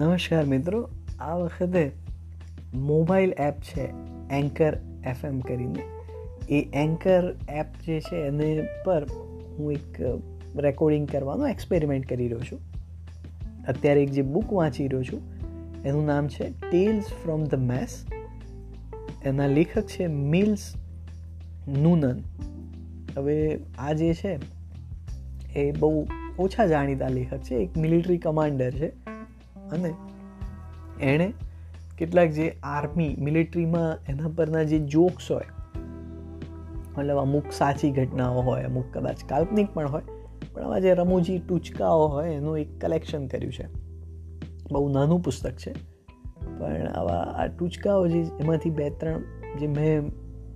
નમસ્કાર મિત્રો, આ વખતે મોબાઈલ એપ છે એન્કર એફએમ કરીને. એ એન્કર એપ જે છે એને પર હું એક રેકોર્ડિંગ કરવાનો એક્સપેરિમેન્ટ કરી રહ્યો છું. અત્યારે એક જે બુક વાંચી રહ્યો છું, એનું નામ છે ટેલ્સ ફ્રોમ ધ મેસ એના લેખક છે મિલ્સ નૂનન હવે આ જે છે, એ બહુ ઓછા જાણીતા લેખક છે. એક મિલિટરી કમાન્ડર છે. અને એણે કેટલાક જે આર્મી, મિલિટરીમાં એના પરના જે જોક્સ હોય, મતલબ અમુક સાચી ઘટનાઓ હોય, અમુક કદાચ કાલ્પનિક પણ હોય, પણ આવા જે રમૂજી ટૂચકાઓ હોય એનું એક કલેક્શન કર્યું છે. બહુ નાનું પુસ્તક છે, પણ આવા આ ટૂચકાઓ જે એમાંથી બે ત્રણ જે મેં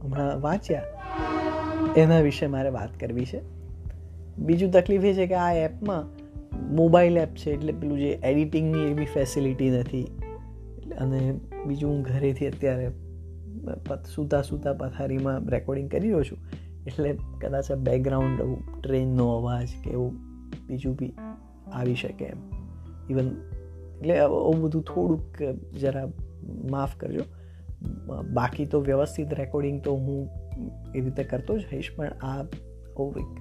હમણાં વાંચ્યા, એના વિશે મારે વાત કરવી છે. બીજું તકલીફ એ છે કે આ એપમાં મોબાઈલ એપ છે એટલે પેલું જે એડિટિંગની એવી ફેસિલિટી નથી. અને બીજું હું ઘરેથી અત્યારે સૂતા સૂતા પથારીમાં રેકોર્ડિંગ કરી રહ્યો છું. એટલે કદાચ આ બેકગ્રાઉન્ડ ટ્રેનનો અવાજ કે એવું બીજું બી આવી શકે એમ. ઇવન એટલે આવું બધું થોડુંક જરા માફ કરજો. બાકી તો વ્યવસ્થિત રેકોર્ડિંગ તો હું એ રીતે કરતો જ રહીશ, પણ આ એક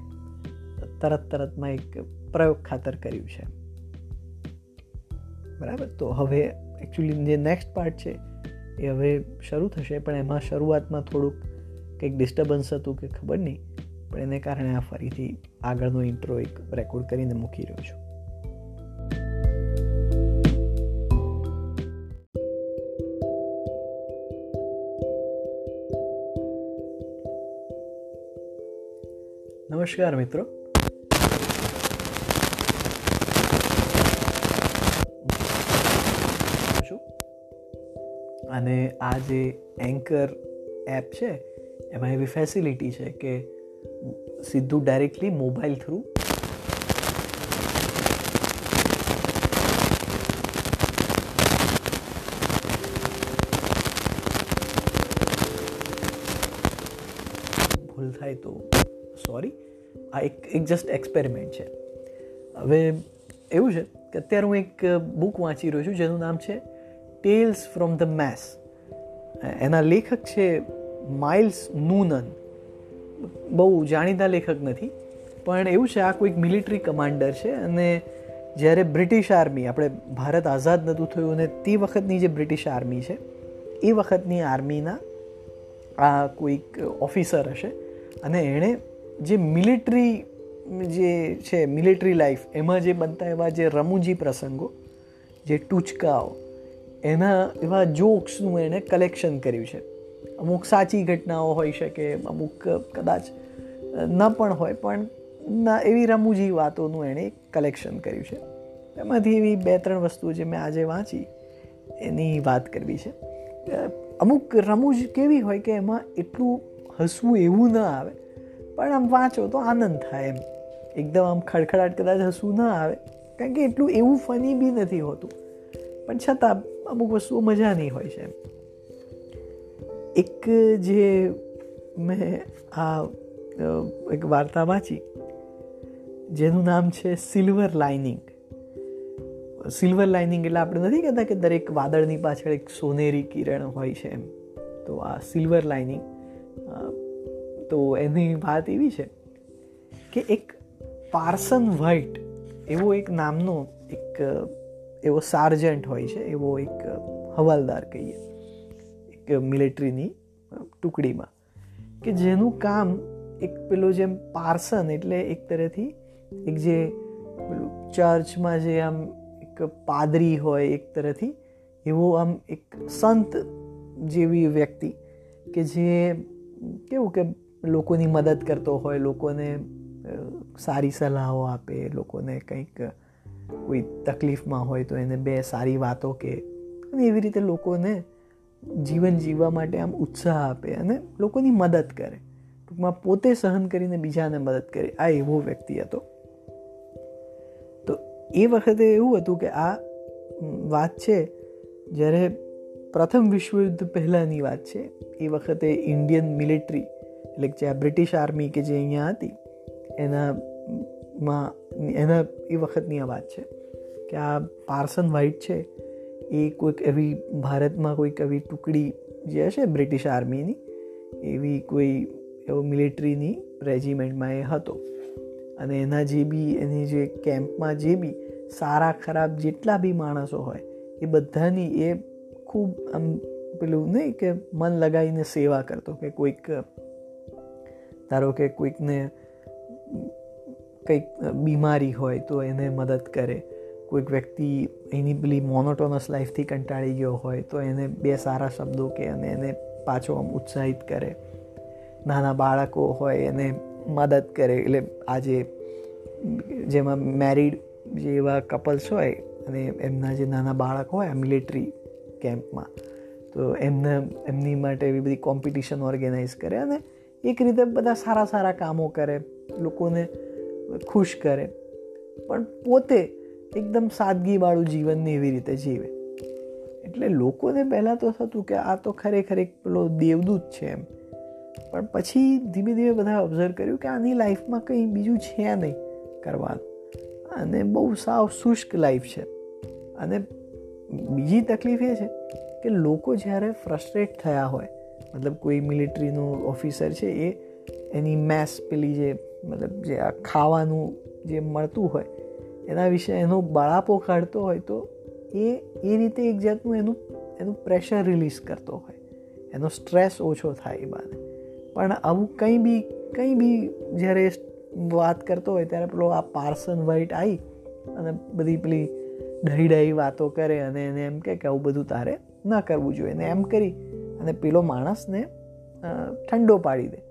તરત તરતમાં એક પ્રયોગ ખાતર કર્યું છે. બરાબર? તો હવે એકચ્યુઅલી જે નેક્સ્ટ પાર્ટ છે, એ હવે શરૂ થશે, પણ એમાં શરૂઆતમાં થોડુંક કંઈક ડિસ્ટર્બન્સ હતું કે ખબર નહીં, પણ એને કારણે આ ફરીથી આગળનો ઇન્ટ્રો એક રેકોર્ડ કરીને મૂકી રહ્યો છું. નમસ્કાર મિત્રો. અને આ જે એન્કર એપ છે, એમાં એવી ફેસિલિટી છે કે સીધું ડાયરેક્ટલી મોબાઈલ થ્રુ ભૂલ થાય તો સોરી આ એક એક જસ્ટ એક્સપેરિમેન્ટ છે. હવે એવું છે કે અત્યારે હું એક બુક વાંચી રહ્યો છું, જેનું નામ છે ટેલ્સ ફ્રોમ ધ મેસ એના લેખક છે માઇલ્સ નૂનન. બહુ જાણીતા લેખક નથી, પણ એવું છે, આ કોઈક મિલિટરી કમાન્ડર છે અને જ્યારે બ્રિટિશ આર્મી, આપણે ભારત આઝાદ નહોતું થયું અને તે વખતની જે બ્રિટિશ આર્મી છે, એ વખતની આર્મીના આ કોઈક ઓફિસર હશે અને એણે જે મિલિટરી જે છે, મિલિટરી લાઈફ, એમાં જે બનતા એવા જે રમૂજી પ્રસંગો, જે ટૂચકાઓ એના એવા જોક્સનું એણે કલેક્શન કર્યું છે. અમુક સાચી ઘટનાઓ હોઈ શકે, અમુક કદાચ ન પણ હોય, પણ ના, એવી રમૂજી વાતોનું એણે કલેક્શન કર્યું છે. એમાંથી એવી બે ત્રણ વસ્તુ જે મેં આજે વાંચી, એની વાત કરવી છે. અમુક રમૂજ કેવી હોય કે એમાં એટલું હસવું એવું ન આવે, પણ આમ વાંચો તો આનંદ થાય એમ. એકદમ આમ ખડખડાટ કદાચ હસવું ન આવે, કારણ કે એટલું એવું ફની બી નથી હોતું. પણ છતાં અમુક વસ્તુઓ મજાની હોય છે. એક જે મેં આ એક વાર્તા વાંચી, જેનું નામ છે સિલ્વર લાઇનિંગ સિલ્વર લાઇનિંગ એટલે આપણે નથી કહેતા કે દરેક વાદળની પાછળ એક સોનેરી કિરણ હોય છે એમ. તો આ સિલ્વર લાઇનિંગ તો એની વાત એવી છે કે એક પાર્સન વ્હાઇટ એવો એક નામનો એક એવો સાર્જન્ટ હોય છે, એવો એક હવાલદાર કહીએ, એક મિલિટરીની ટુકડીમાં, કે જેનું કામ એક પેલો જેમ પાર્સન એટલે એક તરહથી એક જે પેલું ચર્ચમાં જે આમ એક પાદરી હોય એક તરહથી એવો આમ એક સંત જેવી વ્યક્તિ કે જે કેવું કે લોકોની મદદ કરતો હોય, લોકોને સારી સલાહો આપે, લોકોને કંઈક કોઈ તકલીફમાં હોય તો એને બે સારી વાતો કે અને એવી રીતે લોકોને જીવન જીવવા માટે આમ ઉત્સાહ આપે અને લોકોની મદદ કરે. ટૂંકમાં પોતે સહન કરીને બીજાને મદદ કરે, આ એવો વ્યક્તિ હતો. તો એ વખતે એવું હતું કે આ વાત છે, જ્યારે પ્રથમ વિશ્વયુદ્ધ પહેલાંની વાત છે, એ વખતે ઇન્ડિયન મિલિટરી, એટલે જે આ બ્રિટિશ આર્મી કે જે અહીંયા હતી એનામાં એના એ વખતની આ વાત છે કે આ પાર્સન વ્હાઇટ છે, એ કોઈક એવી ભારતમાં કોઈક એવી ટુકડી જે હશે બ્રિટિશ આર્મીની એવી કોઈ એવો મિલિટરીની રેજિમેન્ટમાં એ હતો. અને એના જે બી એની જે કેમ્પમાં જે બી સારા ખરાબ જેટલા બી માણસો હોય, એ બધાની એ ખૂબ આમ પેલું નહીં કે મન લગાવીને સેવા કરતો કે કોઈક, ધારો કે કોઈકને કંઈક બીમારી હોય તો એને મદદ કરે. કોઈક વ્યક્તિ એની પેલી મોનોટોનસ લાઈફથી કંટાળી ગયો હોય તો એને બે સારા શબ્દો કે અને એને પાછો આમ ઉત્સાહિત કરે. નાના બાળકો હોય એને મદદ કરે. એટલે આજે જેમાં મેરિડ જે એવા કપલ્સ હોય અને એમના જે નાના બાળક હોય મિલિટરી કેમ્પમાં, તો એમને, એમની માટે એવી બધી કોમ્પિટિશન ઓર્ગેનાઇઝ કરે અને એક રીતે બધા સારા સારા કામો કરે. લોકોને ખુશ કરે. પણ પોતે એકદમ સાદગીવાળું જીવનને એવી રીતે જીવે. એટલે લોકોને પહેલાં તો થતું કે આ તો ખરેખર એક પેલો દેવદૂત છે એમ. પણ પછી ધીમે ધીમે બધા ઓબ્ઝર્વ કર્યું કે આની લાઈફમાં કંઈ બીજું છે નહીં કરવાનું. અને બહુ સાવ શુષ્ક લાઈફ છે. અને બીજી તકલીફ એ છે કે લોકો જ્યારે ફ્રસ્ટ્રેટ થયા હોય, મતલબ કોઈ મિલિટરીનો ઓફિસર છે એ, એની મેસ પેલી જે મતલબ જે આ ખાવાનું જે મળતું હોય, એના વિશે એનો બળાપો કાઢતો હોય તો એ એ રીતે એક જાતનું એનું એનું પ્રેશર રિલીઝ કરતો હોય. એનો સ્ટ્રેસ ઓછો થાય એ બાદ પણ આવું કંઈ બી કંઈ બી જ્યારે વાત કરતો હોય ત્યારે પેલો આ પાર્સન વાઇટ આવી અને બધી પેલી ડહી ડહી વાતો કરે અને એને એમ કે આવું બધું તારે ન કરવું જોઈએ. ને એમ કરી અને પેલો માણસને ઠંડો પાડી દે.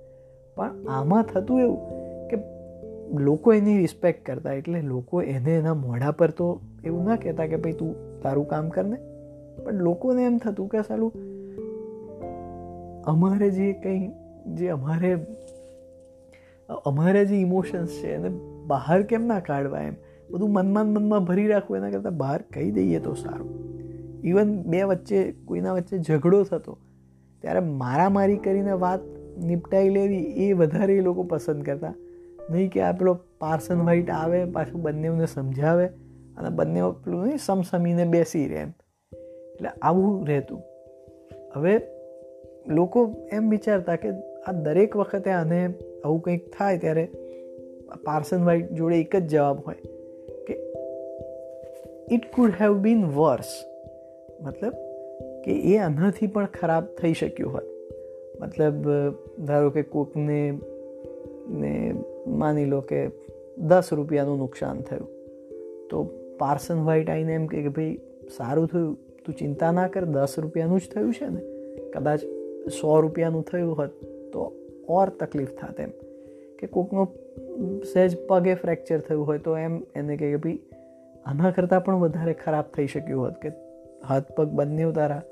પણ આમાં થતું એવું લોકો એની રિસ્પેક્ટ કરતા એટલે લોકો એને એના મોઢા પર તો એવું ના કહેતા કે ભાઈ, તું તારું કામ કરને પણ લોકોને એમ થતું કે, સાલું, અમારે જે કંઈ, જે અમારે અમારે જે ઇમોશન્સ છે એને બહાર કેમ ના કાઢવા એમ? બધું મનમાં મનમાં ભરી રાખવું એના કરતાં બહાર કહી દઈએ તો સારું. ઇવન બે વચ્ચે, કોઈના વચ્ચે ઝઘડો થતો, ત્યારે મારામારી કરીને વાત નિપટાઈ લેવી એ વધારે એ લોકો પસંદ કરતા. નહીં કે આ પેલો પાર્સન વ્હાઇટ આવે, પાછું બંનેઓને સમજાવે અને બંને પેલું નહીં, સમસમીને બેસી રહે એમ. એટલે આવું રહેતું. હવે લોકો એમ વિચારતા કે આ દરેક વખતે આને આવું કંઈક થાય ત્યારે પાર્સન વ્હાઇટ જોડે એક જ જવાબ હોય કે it could have been worse મતલબ કે એ આનાથી પણ ખરાબ થઈ શક્યું હોત. મતલબ ધારો કે કોકને, ને માની લો કે દસ રૂપિયાનું નુકસાન થયું. તો પાર્સન વ્હાઈટ આવીને એમ કે ભાઈ, સારું થયું. તું ચિંતા ના કર, દસ રૂપિયાનું જ થયું છે ને. કદાચ સો રૂપિયાનું થયું હોત તો ઓર તકલીફ થાત એમ. કે કોકનો સહેજ પગે ફ્રેક્ચર થયું હોય તો એમ એને કહે કે ભાઈ, આના કરતાં પણ વધારે ખરાબ થઈ શક્યું હોત કે હાથ પગ બંને તારા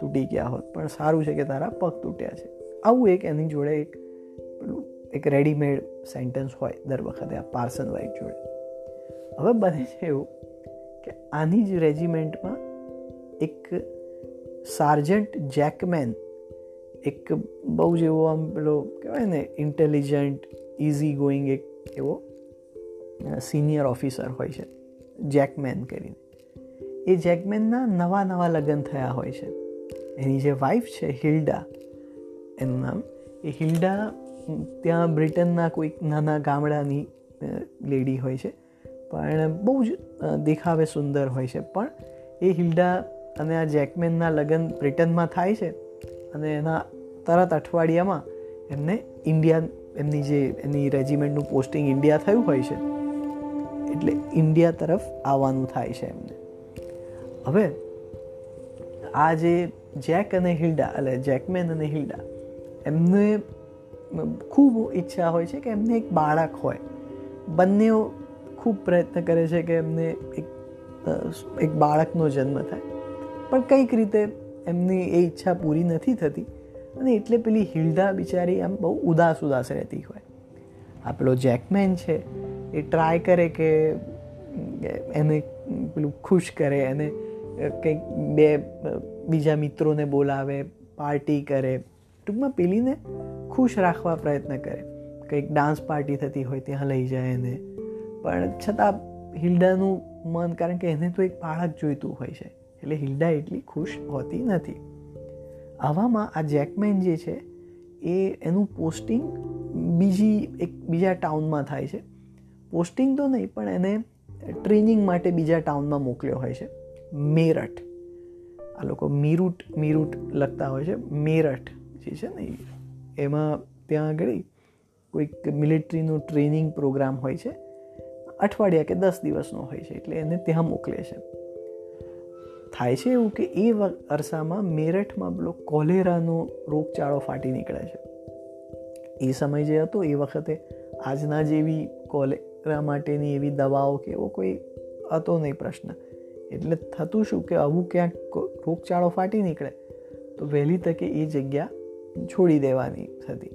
તૂટી ગયા હોત. પણ સારું છે કે તારા પગ તૂટ્યા છે. આવું એક એની જોડે એક એક રેડીમેડ સેન્ટેન્સ હોય દર વખતે આ પાર્સન વાઇફ જોડે. હવે બને છે એવું કે આની જ રેજિમેન્ટમાં એક સાર્જન્ટ જેકમેન એક બહુ જ એવો આમ પેલો કહેવાય ને ઇન્ટેલિજન્ટ ઇઝી ગોઈંગ એક એવો સિનિયર ઓફિસર હોય છે જેકમેન કરીને. એ જેકમેનના નવા નવા લગ્ન થયા હોય છે. એની જે વાઈફ છે હિલ્ડા એનું નામ એ હિલ્ડા ત્યાં બ્રિટનના કોઈક નાના ગામડાની લેડી હોય છે. પણ બહુ જ દેખાવે સુંદર હોય છે. પણ એ હિલ્ડા અને આ જેકમેનના લગ્ન બ્રિટનમાં થાય છે અને એના તરત અઠવાડિયામાં એમને ઇન્ડિયા, એમની જે, એની રેજિમેન્ટનું પોસ્ટિંગ ઇન્ડિયા થયું હોય છે, એટલે ઇન્ડિયા તરફ આવવાનું થાય છે એમને. હવે આ જે જેક અને હિલ્ડા, એટલે જેકમેન અને હિલ્ડા, એમને ખૂબ ઈચ્છા હોય છે કે એમને એક બાળક હોય. બંનેઓ ખૂબ પ્રયત્ન કરે છે કે એમને એક એક બાળકનો જન્મ થાય. પણ કંઈક રીતે એમની એ ઈચ્છા પૂરી નથી થતી અને એટલે પેલી હિલ્ડા બિચારી આમ બહુ ઉદાસ ઉદાસ રહેતી હોય. આ પેલો જેકમેન છે એ ટ્રાય કરે કે, એને પેલું ખુશ કરે, એને કંઈક બે બીજા મિત્રોને બોલાવે, પાર્ટી કરે. ટૂંકમાં પેલીને ખુશ રાખવા પ્રયત્ન કરે. કંઈક ડાન્સ પાર્ટી થતી હોય ત્યાં લઈ જાય એને. પણ છતાં હિલ્ડાનું મન, કારણ કે એને તો એક બાળક જોઈતું હોય છે. એટલે હિલ્ડા એટલી ખુશ હોતી નથી. આવામાં આ જેકમેન જે છે, એ એનું પોસ્ટિંગ બીજી એક બીજા ટાઉનમાં થાય છે. પોસ્ટિંગ તો નહીં, પણ એને ટ્રેનિંગ માટે બીજા ટાઉનમાં મોકલ્યો હોય છે. મેરઠ. આ લોકો મીરુટ મીરુટ લખતા હોય છે. મેરઠ. જે છે ને, એમાં ત્યાં આગળ કોઈક મિલિટરીનું ટ્રેનિંગ પ્રોગ્રામ હોય છે. અઠવાડિયા કે દસ દિવસનો હોય છે, એટલે એને ત્યાં મોકલે છે. થાય છે એવું કે એ અરસામાં મેરઠમાં પેલો કોલેરાનો રોગચાળો ફાટી નીકળે છે. એ સમય જે હતો, એ વખતે આજના જેવી કોલેરા માટેની એવી દવાઓ કે એવો કોઈ હતો નહીં પ્રશ્ન. એટલે થતું શું કે આવું ક્યાંક રોગચાળો ફાટી નીકળે, તો વહેલી તકે એ જગ્યા છોડી દેવાની થતી.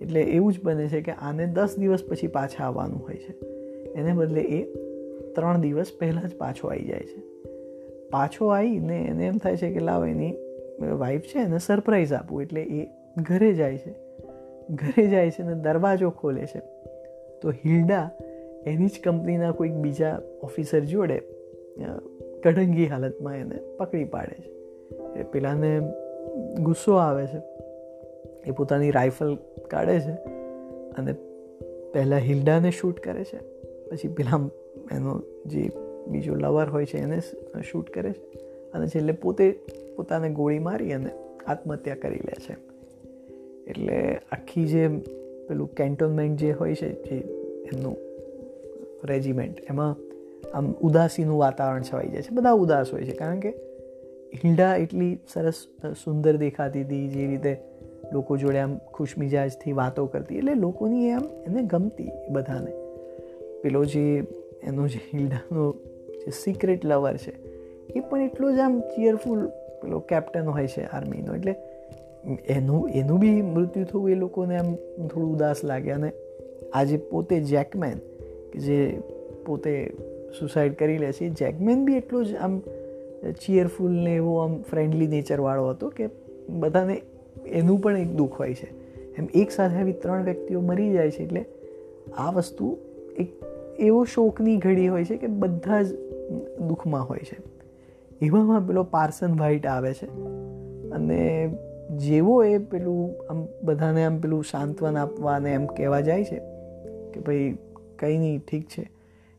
એટલે એવું જ બને છે કે આને દસ દિવસ પછી પાછા આવવાનું હોય છે. એને બદલે એ ત્રણ દિવસ પહેલાં જ પાછો આવી જાય છે. પાછો આવીને એને એમ થાય છે કે લાવ એની વાઈફ છે એને સરપ્રાઈઝ આપવું એટલે એ ઘરે જાય છે. ઘરે જાય છે ને દરવાજો ખોલે છે. તો હિલ્ડા એની જ કંપનીના કોઈક બીજા ઓફિસર જોડે કઢંગી હાલતમાં એને પકડી પાડે છે. પેલાને ગુસ્સો આવે છે. એ પોતાની રાઇફલ કાઢે છે અને પહેલાં હિલ્ડાને શૂટ કરે છે. પછી પેલા એનો જે બીજો લવર હોય છે એને શૂટ કરે છે અને છેલ્લે પોતે પોતાને ગોળી મારી અને આત્મહત્યા કરી લે છે. એટલે આખી જે પેલું કેન્ટોનમેન્ટ જે હોય છે, જે એમનું રેજિમેન્ટ એમાં આમ ઉદાસીનું વાતાવરણ છવાઈ જાય છે. બધા ઉદાસ હોય છે કારણ કે હિલ્ડા એટલી સરસ, સુંદર દેખાતી હતી, જે રીતે લોકો જોડે આમ ખુશમિજાજથી વાતો કરતી. એટલે લોકોની આમ એને ગમતી બધાને. પેલો જે, એનો જે હિલ્ડાનો જે સિક્રેટ લવર છે, એ પણ એટલો જ આમ ચિયરફુલ પેલો કેપ્ટન હોય છે આર્મીનો એટલે એનું એનું બી મૃત્યુ થવું એ લોકોને આમ થોડું ઉદાસ લાગે. અને આજે પોતે જેકમેન કે જે પોતે સુસાઇડ કરી લે છે, એ જેકમેન બી એટલો જ આમ ચિયરફુલ ને એવો આમ ફ્રેન્ડલી નેચરવાળો હતો કે બધાને એનું પણ એક દુઃખ હોય છે. એમ એક સાથે આવી ત્રણ વ્યક્તિઓ મરી જાય છે એટલે આ વસ્તુ એક એવો શોકની ઘડી હોય છે કે બધા જ દુઃખમાં હોય છે. એવામાં પેલો પાર્સન વ્હાઇટ આવે છે અને જેવો એ પેલું આમ બધાને આમ પેલું સાંત્વન આપવાને એમ કહેવા જાય છે કે ભાઈ કંઈ નહીં, ઠીક છે.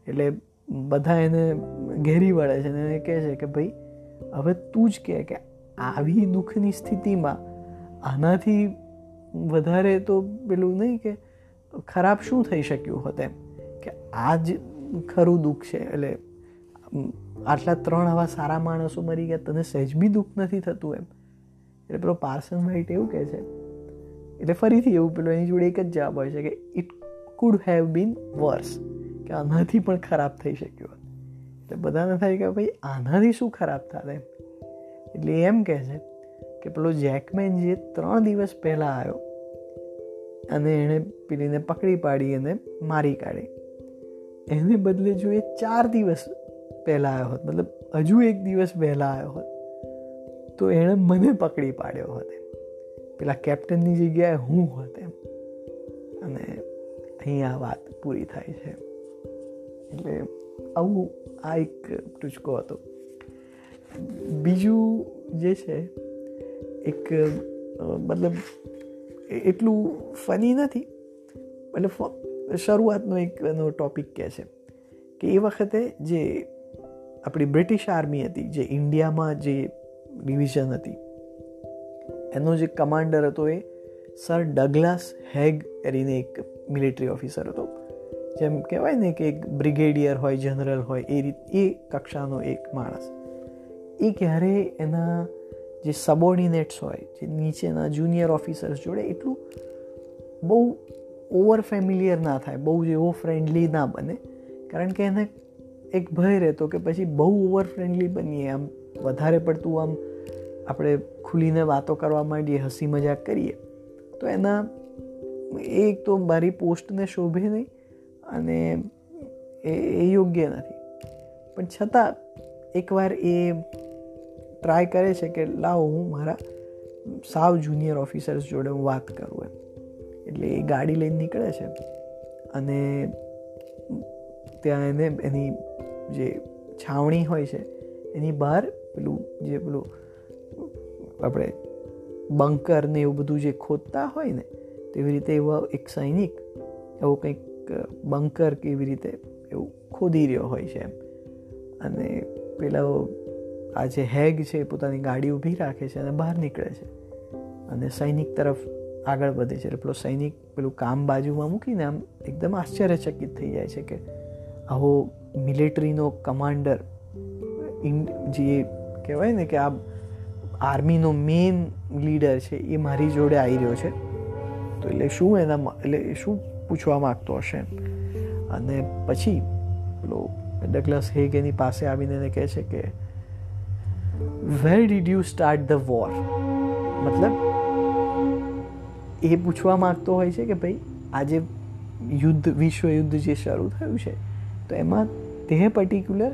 એટલે બધા એને ઘેરી વળે છે અને એને કહે છે કે ભાઈ હવે તું જ કહે કે આવી દુઃખની સ્થિતિમાં આનાથી વધારે તો પેલું નહીં કે ખરાબ શું થઈ શક્યું હોત એમ? કે આ જ ખરું દુઃખ છે, એટલે આટલા ત્રણ આવા સારા માણસો મરી ગયા, તને સહેજ બી દુઃખ નથી થતું એમ? એટલે પેલો પાર્સન વાઇટ એવું કહે છે, એટલે ફરીથી એવું પેલો એની જોડે એક જ જવાબ હોય છે કે it could have been worse કે આનાથી પણ ખરાબ થઈ શક્યું એટલે બધાને થાય કે ભાઈ આનાથી શું ખરાબ થાય એમ? એટલે એમ કહે છે કે પેલો જેકમેન જે ત્રણ દિવસ પહેલાં આવ્યો અને એણે પેલીને પકડી પાડી અને મારી કાઢી. એને બદલે જો એ ચાર દિવસ પહેલાં આવ્યો હોત, મતલબ હજુ એક દિવસ પહેલાં આવ્યો હોત, તો એણે મને પકડી પાડ્યો હોત પેલા કેપ્ટનની જગ્યાએ હું હોત એમ. અને અહીં આ વાત પૂરી થાય છે. એટલે આવું આ એક ટૂચકો હતો. બીજું જે છે એક મતલબ એટલું ફની નથી. એટલે શરૂઆતનો એક એનો ટોપિક કહે છે કે એ વખતે જે આપણી બ્રિટિશ આર્મી હતી, જે ઇન્ડિયામાં જે ડિવિઝન હતી, એનો જે કમાન્ડર હતો એ સર ડગલાસ હેગ કરીને એક મિલિટરી ઓફિસર હતો. જેમ કહેવાય ને કે એક બ્રિગેડિયર હોય જનરલ હોય, એ રીત, એ કક્ષાનો એક માણસ. એ ક્યારે એના જે સબોર્ડિનેટ્સ હોય, જે નીચેના જુનિયર ઓફિસર્સ જોડે એટલું બહુ ઓવર ફેમિલિયર ના થાય, બહુ જ એવો ફ્રેન્ડલી ના બને. કારણ કે એને એક ભય રહેતો કે પછી બહુ ઓવર ફ્રેન્ડલી બનીએ, આમ વધારે પડતું આમ આપણે ખુલીને વાતો કરવા માંડીએ, હસી મજાક કરીએ, તો એના એક તો મારી પોસ્ટને શોભે નહીં અને એ યોગ્ય નથી. પણ છતાં એકવાર એ ટ્રાય કરે છે કે લાવો હું મારા સાવ જુનિયર ઓફિસર્સ જોડે હું વાત કરું એમ. એટલે એ ગાડી લઈને નીકળે છે અને ત્યાં એને એની જે છાવણી હોય છે, એની બહાર પેલું જે પેલું આપણે બંકર ને એવું બધું જે ખોદતા હોય ને, તેવી રીતે એવા એક સૈનિક એવો કંઈક બંકર કેવી રીતે એવું ખોદી રહ્યો હોય છે એમ. અને પેલા આ જે હેગ છે એ પોતાની ગાડી ઊભી રાખે છે અને બહાર નીકળે છે. અને સૈનિક તરફ આગળ વધે છે. એટલે પેલો સૈનિક પેલું કામ બાજુમાં મૂકીને આમ એકદમ આશ્ચર્યચકિત થઈ જાય છે કે આવો મિલિટરીનો કમાન્ડર જે કહેવાય ને કે આ આર્મીનો મેઇન લીડર છે એ મારી જોડે આવી રહ્યો છે. તો એટલે શું એના એટલે શું પૂછવા માગતો હશે? અને પછી પેલો ડગલસ હેગ એની પાસે આવીને એને કહે છે કે where did you start the war મતલબ, એ પૂછવા માગતો હોય છે કે ભાઈ, આજે યુદ્ધ, વિશ્વ યુદ્ધ જે શરૂ થયું છે, તો એમાં તે પર્ટિક્યુલર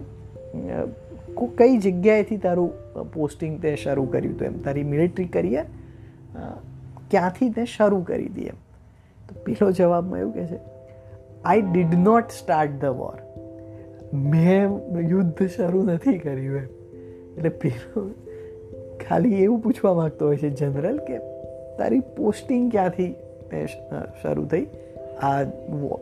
કઈ જગ્યાએથી તારું પોસ્ટિંગ તે શરૂ કર્યું હતું એમ? તારી મિલિટરી કરિયર ક્યાંથી તે શરૂ કરી દી એમ? તો પેલો જવાબમાં એવું કહે છે I did not start the war મેં યુદ્ધ શરૂ નથી કર્યું એમ. એટલે પેલો ખાલી એવું પૂછવા માગતો હોય છે જનરલ કે તારી પોસ્ટિંગ ક્યાંથી શરૂ થઈ? આ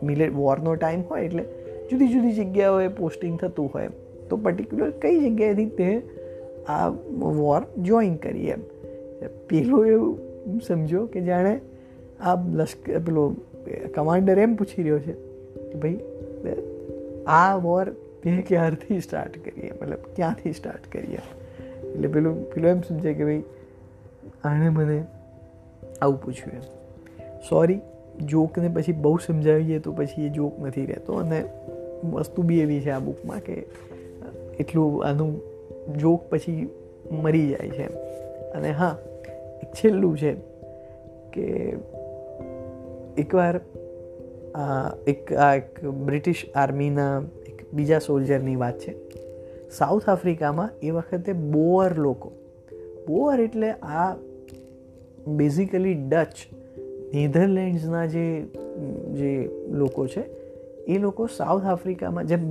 મિલેટ વોરનો ટાઈમ હોય એટલે જુદી જુદી જગ્યાઓએ પોસ્ટિંગ થતું હોય તો પર્ટિક્યુલર કઈ જગ્યાએથી તે આ વોર જોઈન કરી એમ? પેલું એવું સમજો કે જાણે આ લશ્કર પેલો કમાન્ડર એમ પૂછી રહ્યો છે કે ભાઈ, આ વોર તે ક્યારથી સ્ટાર્ટ કરીએ? મતલબ ક્યાંથી સ્ટાર્ટ કરીએ? એટલે પેલું પેલું એમ સમજે કે ભાઈ આણે મને આવું પૂછ્યું એમ. સોરી જોકને પછી બહુ સમજાવીએ તો પછી એ જોક નથી રહેતો. અને વસ્તુ બી એવી છે આ બુકમાં કે એટલું આનું જોક પછી મરી જાય છે અને હા, એક છેલ્લું છે કે એકવાર એક, આ એક બ્રિટિશ આર્મીના બીજા સોલ્જરની વાત છે. સાઉથ આફ્રિકામાં એ વખતે બોઅર લોકો, બોઅર એટલે આ બેઝિકલી ડચ, નેધરલેન્ડ્સના જે જે લોકો છે, એ લોકો સાઉથ આફ્રિકામાં, જેમ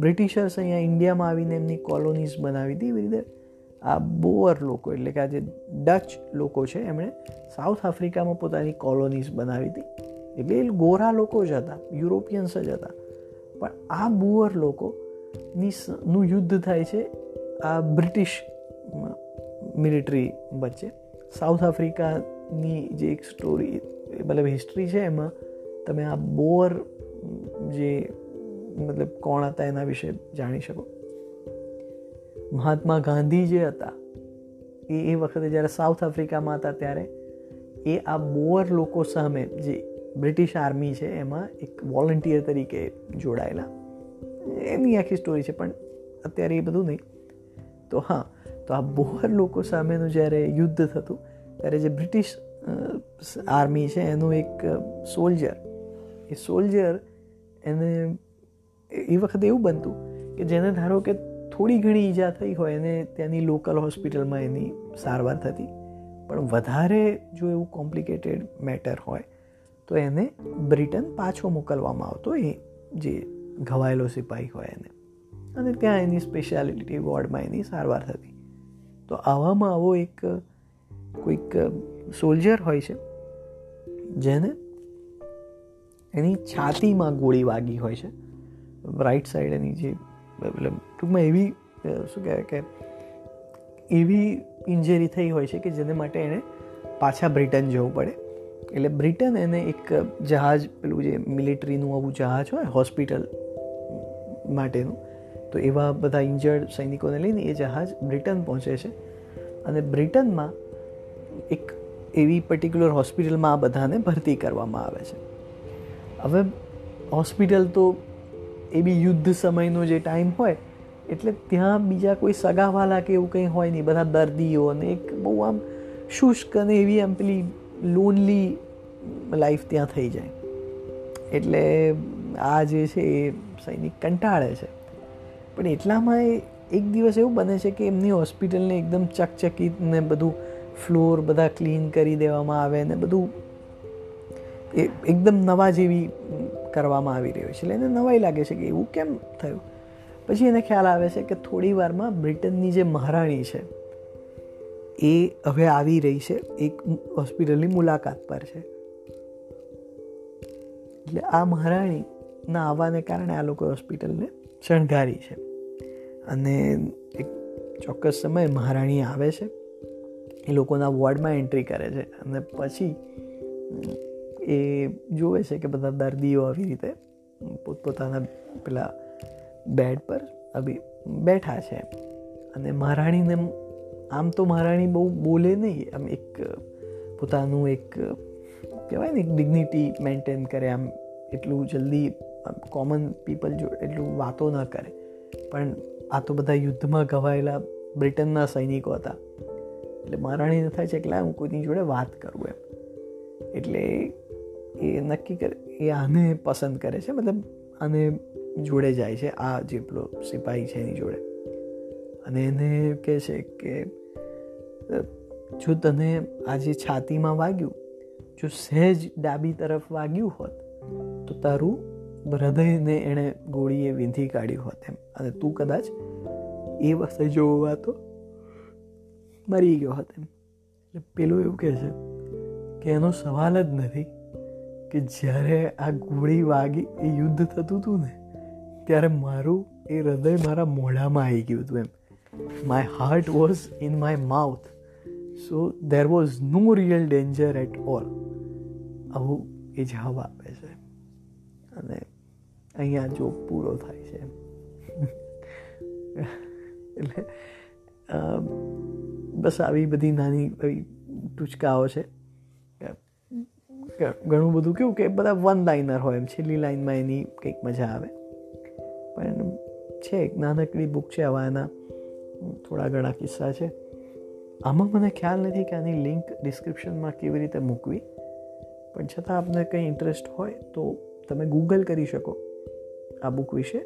બ્રિટિશર્સ અહીંયા ઇન્ડિયામાં આવીને એમની કોલોનીઝ બનાવી હતી, એવી રીતે આ બોઅર લોકો એટલે કે આ જે ડચ લોકો છે, એમણે સાઉથ આફ્રિકામાં પોતાની કોલોનીઝ બનાવી હતી. એટલે એ ગોરા લોકો જ હતા, યુરોપિયન્સ જ હતા. પણ આ બુઅર લોકોની નું યુદ્ધ થાય છે આ બ્રિટિશ મિલિટરી વચ્ચે. સાઉથ આફ્રિકાની જે એક સ્ટોરી મતલબ હિસ્ટ્રી છે એમાં તમે આ બોર જે, મતલબ કોણ હતા એના વિશે જાણી શકો. મહાત્મા ગાંધી જે હતા, એ એ વખતે જ્યારે સાઉથ આફ્રિકામાં હતા ત્યારે એ આ બોઅર લોકો સામે જે બ્રિટિશ આર્મી છે, એમાં એક વોલન્ટિયર તરીકે જોડાયેલા. એની આખી સ્ટોરી છે, પણ અત્યારે એ બધું નહીં. તો હા, તો આ બોહર લોકો સામેનું જ્યારે યુદ્ધ થતું, ત્યારે જે બ્રિટિશ આર્મી છે, એનું એક સોલ્જર એ સોલ્જર એને, એ વખતે એવું બનતું કે જેને ધારો કે થોડી ઘણી ઈજા થઈ હોય, એને ત્યાંની લોકલ હોસ્પિટલમાં એની સારવાર થતી. પણ વધારે જો એવું કોમ્પ્લિકેટેડ મેટર હોય તો એને બ્રિટન પાછો મોકલવામાં આવતો એ જે ઘવાયેલો સિપાહી હોય એને. અને ત્યાં એની સ્પેશિયાલિટી વોર્ડમાં એની સારવાર થતી. તો આવામાં આવો એક, કોઈક સોલ્જર હોય છે, જેને એની છાતીમાં ગોળી વાગી હોય છે. રાઈટ સાઈડ એની જે એટલે ટૂંકમાં એવી શું કહેવાય કે, એવી ઇન્જરી થઈ હોય છે કે જેને માટે એણે પાછા બ્રિટન જવું પડે. એટલે બ્રિટન એને એક જહાજ, પેલું જે મિલિટરીનું આવું જહાજ હોય, હોસ્પિટલ માટેનું, તો એવા બધા ઇન્જર્ડ સૈનિકોને લઈને એ જહાજ બ્રિટન પહોંચે છે. અને બ્રિટનમાં એક એવી પર્ટિક્યુલર હોસ્પિટલમાં આ બધાને ભરતી કરવામાં આવે છે. હવે હોસ્પિટલ તો એ બી યુદ્ધ સમયનો જે ટાઈમ હોય, એટલે ત્યાં બીજા કોઈ સગાવાલા કે એવું કંઈ હોય નહીં. બધા દર્દીઓ અને એક બહુ આમ શુષ્ક અને એવી આમ પેલી લોનલી લાઈફ ત્યાં થઈ જાય. એટલે આ જે છે એ સૈનિક કંટાળે છે. પણ એટલામાં એક દિવસ એવું બને છે કે એમની હોસ્પિટલને એકદમ ચકચકિત ને બધું ફ્લોર બધા ક્લીન કરી દેવામાં આવે ને બધું એ એકદમ નવા જેવી કરવામાં આવી રહ્યું છે. એટલે એને નવાઈ લાગે છે કે એવું કેમ થયું? પછી એને ખ્યાલ આવે છે કે થોડી વારમાં બ્રિટનની જે મહારાણી છે એ હવે આવી રહી છે. એક હોસ્પિટલની મુલાકાત પર છે. એટલે આ મહારાણીના આવવાને કારણે આ લોકો હોસ્પિટલને શણગારી છે. અને એક ચોક્કસ સમયે મહારાણી આવે છે. એ લોકોના વોર્ડમાં એન્ટ્રી કરે છે. અને પછી એ જોવે છે કે બધા દર્દીઓ આવી રીતે પોતપોતાના પેલા બેડ પર અભી બેઠા છે. અને મહારાણીને આમ તો મહારાણી બહુ બોલે નહીં, આમ એક પોતાનું એક કહેવાય ને, એક ડિગ્નિટી મેન્ટેન કરે, આમ એટલું જલ્દી કોમન પીપલ જો એટલું વાતો ન કરે. પણ આ તો બધા યુદ્ધમાં ઘવાયેલા બ્રિટનના સૈનિકો હતા. એટલે મહારાણીને થાય છે, એટલે હું કોઈની જોડે વાત કરું એમ. એટલે એ નક્કી કરે, એ આને પસંદ કરે છે, મતલબ આને જોડે જાય છે, આ જે પેલો સિપાહી છે એની જોડે. અને એને કહે છે કે, જો તને આજે છાતીમાં વાગ્યું, જો સહેજ ડાબી તરફ વાગ્યું હોત, તો તારું હૃદયને એણે ગોળીએ વીંધી કાઢ્યું હોત એમ. અને તું કદાચ એ વસ્તુ જોવા તો મરી ગયો હોત એમ. એટલે પેલું એવું કહે છે કે એનો સવાલ જ નથી કે જ્યારે આ ગોળી વાગી એ યુદ્ધ થતું હતું ને, ત્યારે મારું એ હૃદય મારા મોઢામાં આવી ગયું હતું એમ. My heart was in my mouth so there was no real danger at all આવું એ જવાબ આપે છે. અને અહીંયા જો પૂરો થાય છે. એટલે બસ આવી બધી નાની ટૂચકાઓ છે. ઘણું બધું કેવું કે બધા વન લાઇનર હોય એમ. છેલ્લી લાઇનમાં એની કંઈક મજા આવે. પણ છે એક નાનકડી બુક છે આવા એના. થોડા ઘણા કિસ્સા છે. આમાં મને ખ્યાલ નથી કે આની લિંક ડિસ્ક્રિપ્શનમાં કેવી રીતે મૂકવી. પણ છતાં આપને કંઈ ઇન્ટરેસ્ટ હોય તો તમે ગૂગલ કરી શકો આ બુક વિશે.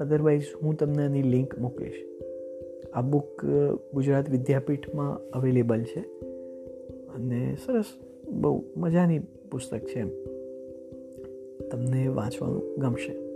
અધરવાઇઝ હું તમને એની લિંક મોકલીશ. આ બુક ગુજરાત વિદ્યાપીઠમાં અવેલેબલ છે. અને સરસ, બહુ મજાની પુસ્તક છે એમ. તમને વાંચવાનું ગમશે.